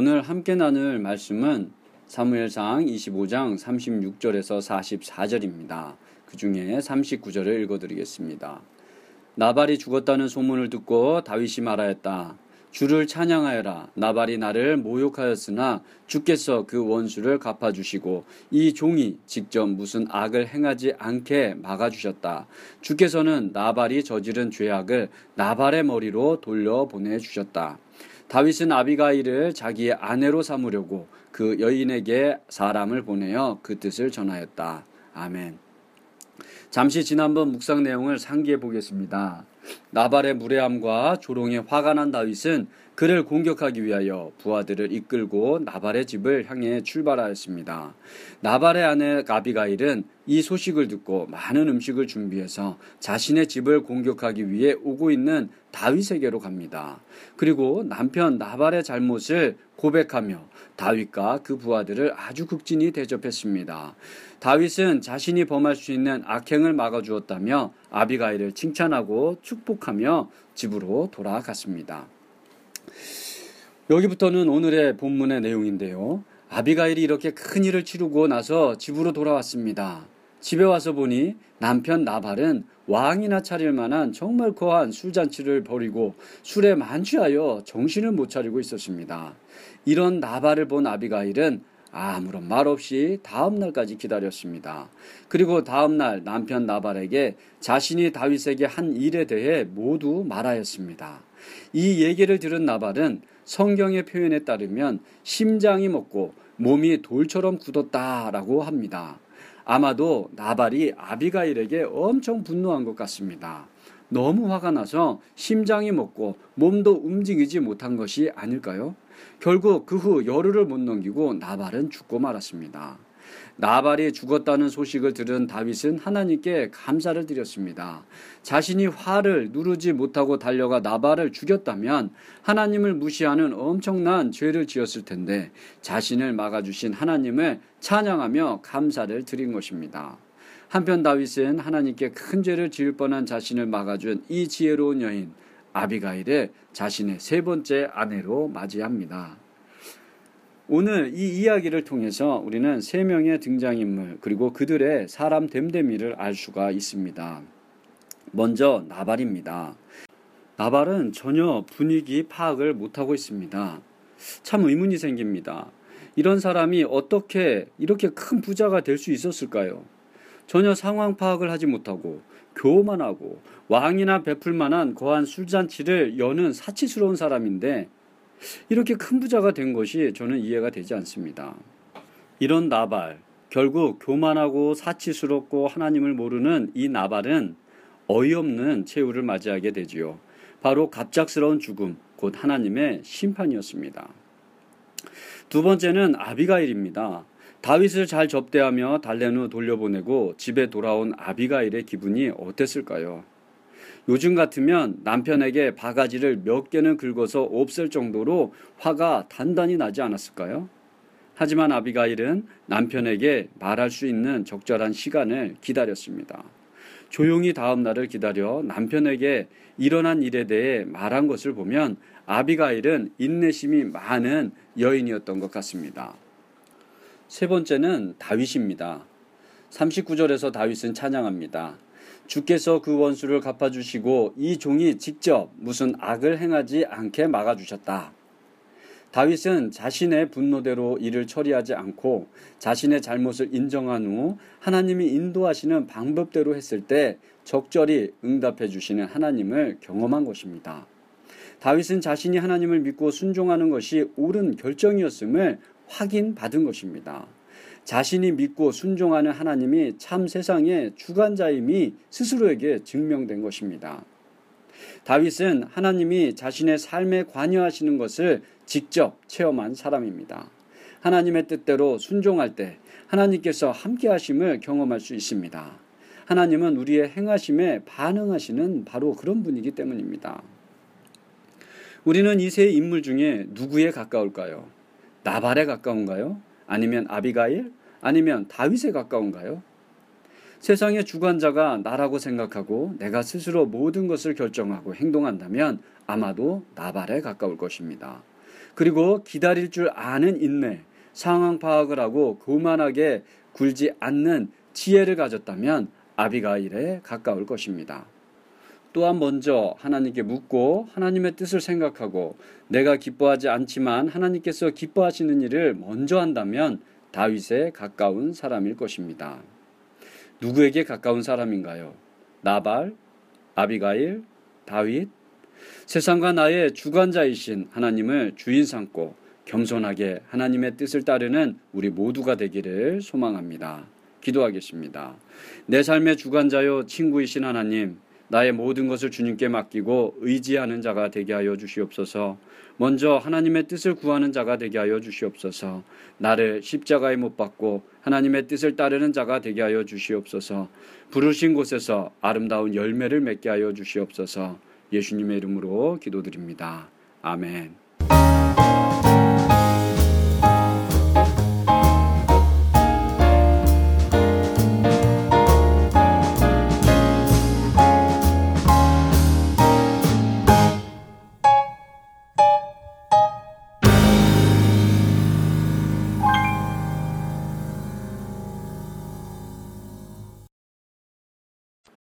오늘 함께 나눌 말씀은 사무엘상 25장 36절에서 44절입니다. 그 중에 39절을 읽어드리겠습니다. 나발이 죽었다는 소문을 듣고 다윗이 말하였다. 주를 찬양하여라. 나발이 나를 모욕하였으나 주께서 그 원수를 갚아주시고 이 종이 직접 무슨 악을 행하지 않게 막아주셨다. 주께서는 나발이 저지른 죄악을 나발의 머리로 돌려보내 주셨다. 다윗은 아비가일을 자기의 아내로 삼으려고 그 여인에게 사람을 보내어 그 뜻을 전하였다. 아멘. 잠시 지난번 묵상 내용을 상기해 보겠습니다. 나발의 무례함과 조롱에 화가 난 다윗은 그를 공격하기 위하여 부하들을 이끌고 나발의 집을 향해 출발하였습니다. 나발의 아내 가비가일은 이 소식을 듣고 많은 음식을 준비해서 자신의 집을 공격하기 위해 오고 있는 다윗에게로 갑니다. 그리고 남편 나발의 잘못을 고백하며 다윗과 그 부하들을 아주 극진히 대접했습니다. 다윗은 자신이 범할 수 있는 악행을 막아주었다며 아비가일을 칭찬하고 축복하며 집으로 돌아갔습니다. 여기부터는 오늘의 본문의 내용인데요. 아비가일이 이렇게 큰 일을 치르고 나서 집으로 돌아왔습니다. 집에 와서 보니 남편 나발은 왕이나 차릴 만한 정말 거한 술잔치를 벌이고 술에 만취하여 정신을 못 차리고 있었습니다. 이런 나발을 본 아비가일은 아무런 말 없이 다음 날까지 기다렸습니다. 그리고 다음 날 남편 나발에게 자신이 다윗에게 한 일에 대해 모두 말하였습니다. 이 얘기를 들은 나발은 성경의 표현에 따르면 심장이 먹고 몸이 돌처럼 굳었다라고 합니다. 아마도 나발이 아비가일에게 엄청 분노한 것 같습니다. 너무 화가 나서 심장이 먹고 몸도 움직이지 못한 것이 아닐까요? 결국 그 후 열흘을 못 넘기고 나발은 죽고 말았습니다. 나발이 죽었다는 소식을 들은 다윗은 하나님께 감사를 드렸습니다. 자신이 화를 누르지 못하고 달려가 나발을 죽였다면 하나님을 무시하는 엄청난 죄를 지었을 텐데 자신을 막아주신 하나님을 찬양하며 감사를 드린 것입니다. 한편 다윗은 하나님께 큰 죄를 지을 뻔한 자신을 막아준 이 지혜로운 여인 아비가일을 자신의 세 번째 아내로 맞이합니다. 오늘 이 이야기를 통해서 우리는 세 명의 등장인물 그리고 그들의 사람 됨됨이를 알 수가 있습니다. 먼저 나발입니다. 나발은 전혀 분위기 파악을 못하고 있습니다. 참 의문이 생깁니다. 이런 사람이 어떻게 이렇게 큰 부자가 될 수 있었을까요? 전혀 상황 파악을 하지 못하고 교만 하고 왕이나 베풀 만한 거한 술잔치를 여는 사치스러운 사람인데 이렇게 큰 부자가 된 것이 저는 이해가 되지 않습니다. 이런 나발, 결국 교만하고 사치스럽고 하나님을 모르는 이 나발은 어이없는 최후를 맞이하게 되지요. 바로 갑작스러운 죽음, 곧 하나님의 심판이었습니다. 두 번째는 아비가일입니다. 다윗을 잘 접대하며 달랜 후 돌려보내고 집에 돌아온 아비가일의 기분이 어땠을까요? 요즘 같으면 남편에게 바가지를 몇 개는 긁어서 없앨 정도로 화가 단단히 나지 않았을까요? 하지만 아비가일은 남편에게 말할 수 있는 적절한 시간을 기다렸습니다. 조용히 다음 날을 기다려 남편에게 일어난 일에 대해 말한 것을 보면 아비가일은 인내심이 많은 여인이었던 것 같습니다. 세 번째는 다윗입니다. 39절에서 다윗은 찬양합니다. 주께서 그 원수를 갚아주시고 이 종이 직접 무슨 악을 행하지 않게 막아주셨다. 다윗은 자신의 분노대로 일을 처리하지 않고 자신의 잘못을 인정한 후 하나님이 인도하시는 방법대로 했을 때 적절히 응답해 주시는 하나님을 경험한 것입니다. 다윗은 자신이 하나님을 믿고 순종하는 것이 옳은 결정이었음을 확인받은 것입니다. 자신이 믿고 순종하는 하나님이 참 세상의 주관자임이 스스로에게 증명된 것입니다. 다윗은 하나님이 자신의 삶에 관여하시는 것을 직접 체험한 사람입니다. 하나님의 뜻대로 순종할 때 하나님께서 함께 하심을 경험할 수 있습니다. 하나님은 우리의 행하심에 반응하시는 바로 그런 분이기 때문입니다. 우리는 이 세 인물 중에 누구에 가까울까요? 나발에 가까운가요? 아니면 아비가일? 아니면 다윗에 가까운가요? 세상의 주관자가 나라고 생각하고 내가 스스로 모든 것을 결정하고 행동한다면 아마도 나발에 가까울 것입니다. 그리고 기다릴 줄 아는 인내, 상황 파악을 하고 교만하게 굴지 않는 지혜를 가졌다면 아비가일에 가까울 것입니다. 또한 먼저 하나님께 묻고 하나님의 뜻을 생각하고 내가 기뻐하지 않지만 하나님께서 기뻐하시는 일을 먼저 한다면 다윗에 가까운 사람일 것입니다. 누구에게 가까운 사람인가요? 나발, 아비가일, 다윗? 세상과 나의 주관자이신 하나님을 주인 삼고 겸손하게 하나님의 뜻을 따르는 우리 모두가 되기를 소망합니다. 기도하겠습니다. 내 삶의 주관자요 친구이신 하나님, 나의 모든 것을 주님께 맡기고 의지하는 자가 되게 하여 주시옵소서. 먼저 하나님의 뜻을 구하는 자가 되게 하여 주시옵소서. 나를 십자가에 못 박고 하나님의 뜻을 따르는 자가 되게 하여 주시옵소서. 부르신 곳에서 아름다운 열매를 맺게 하여 주시옵소서. 예수님의 이름으로 기도드립니다. 아멘.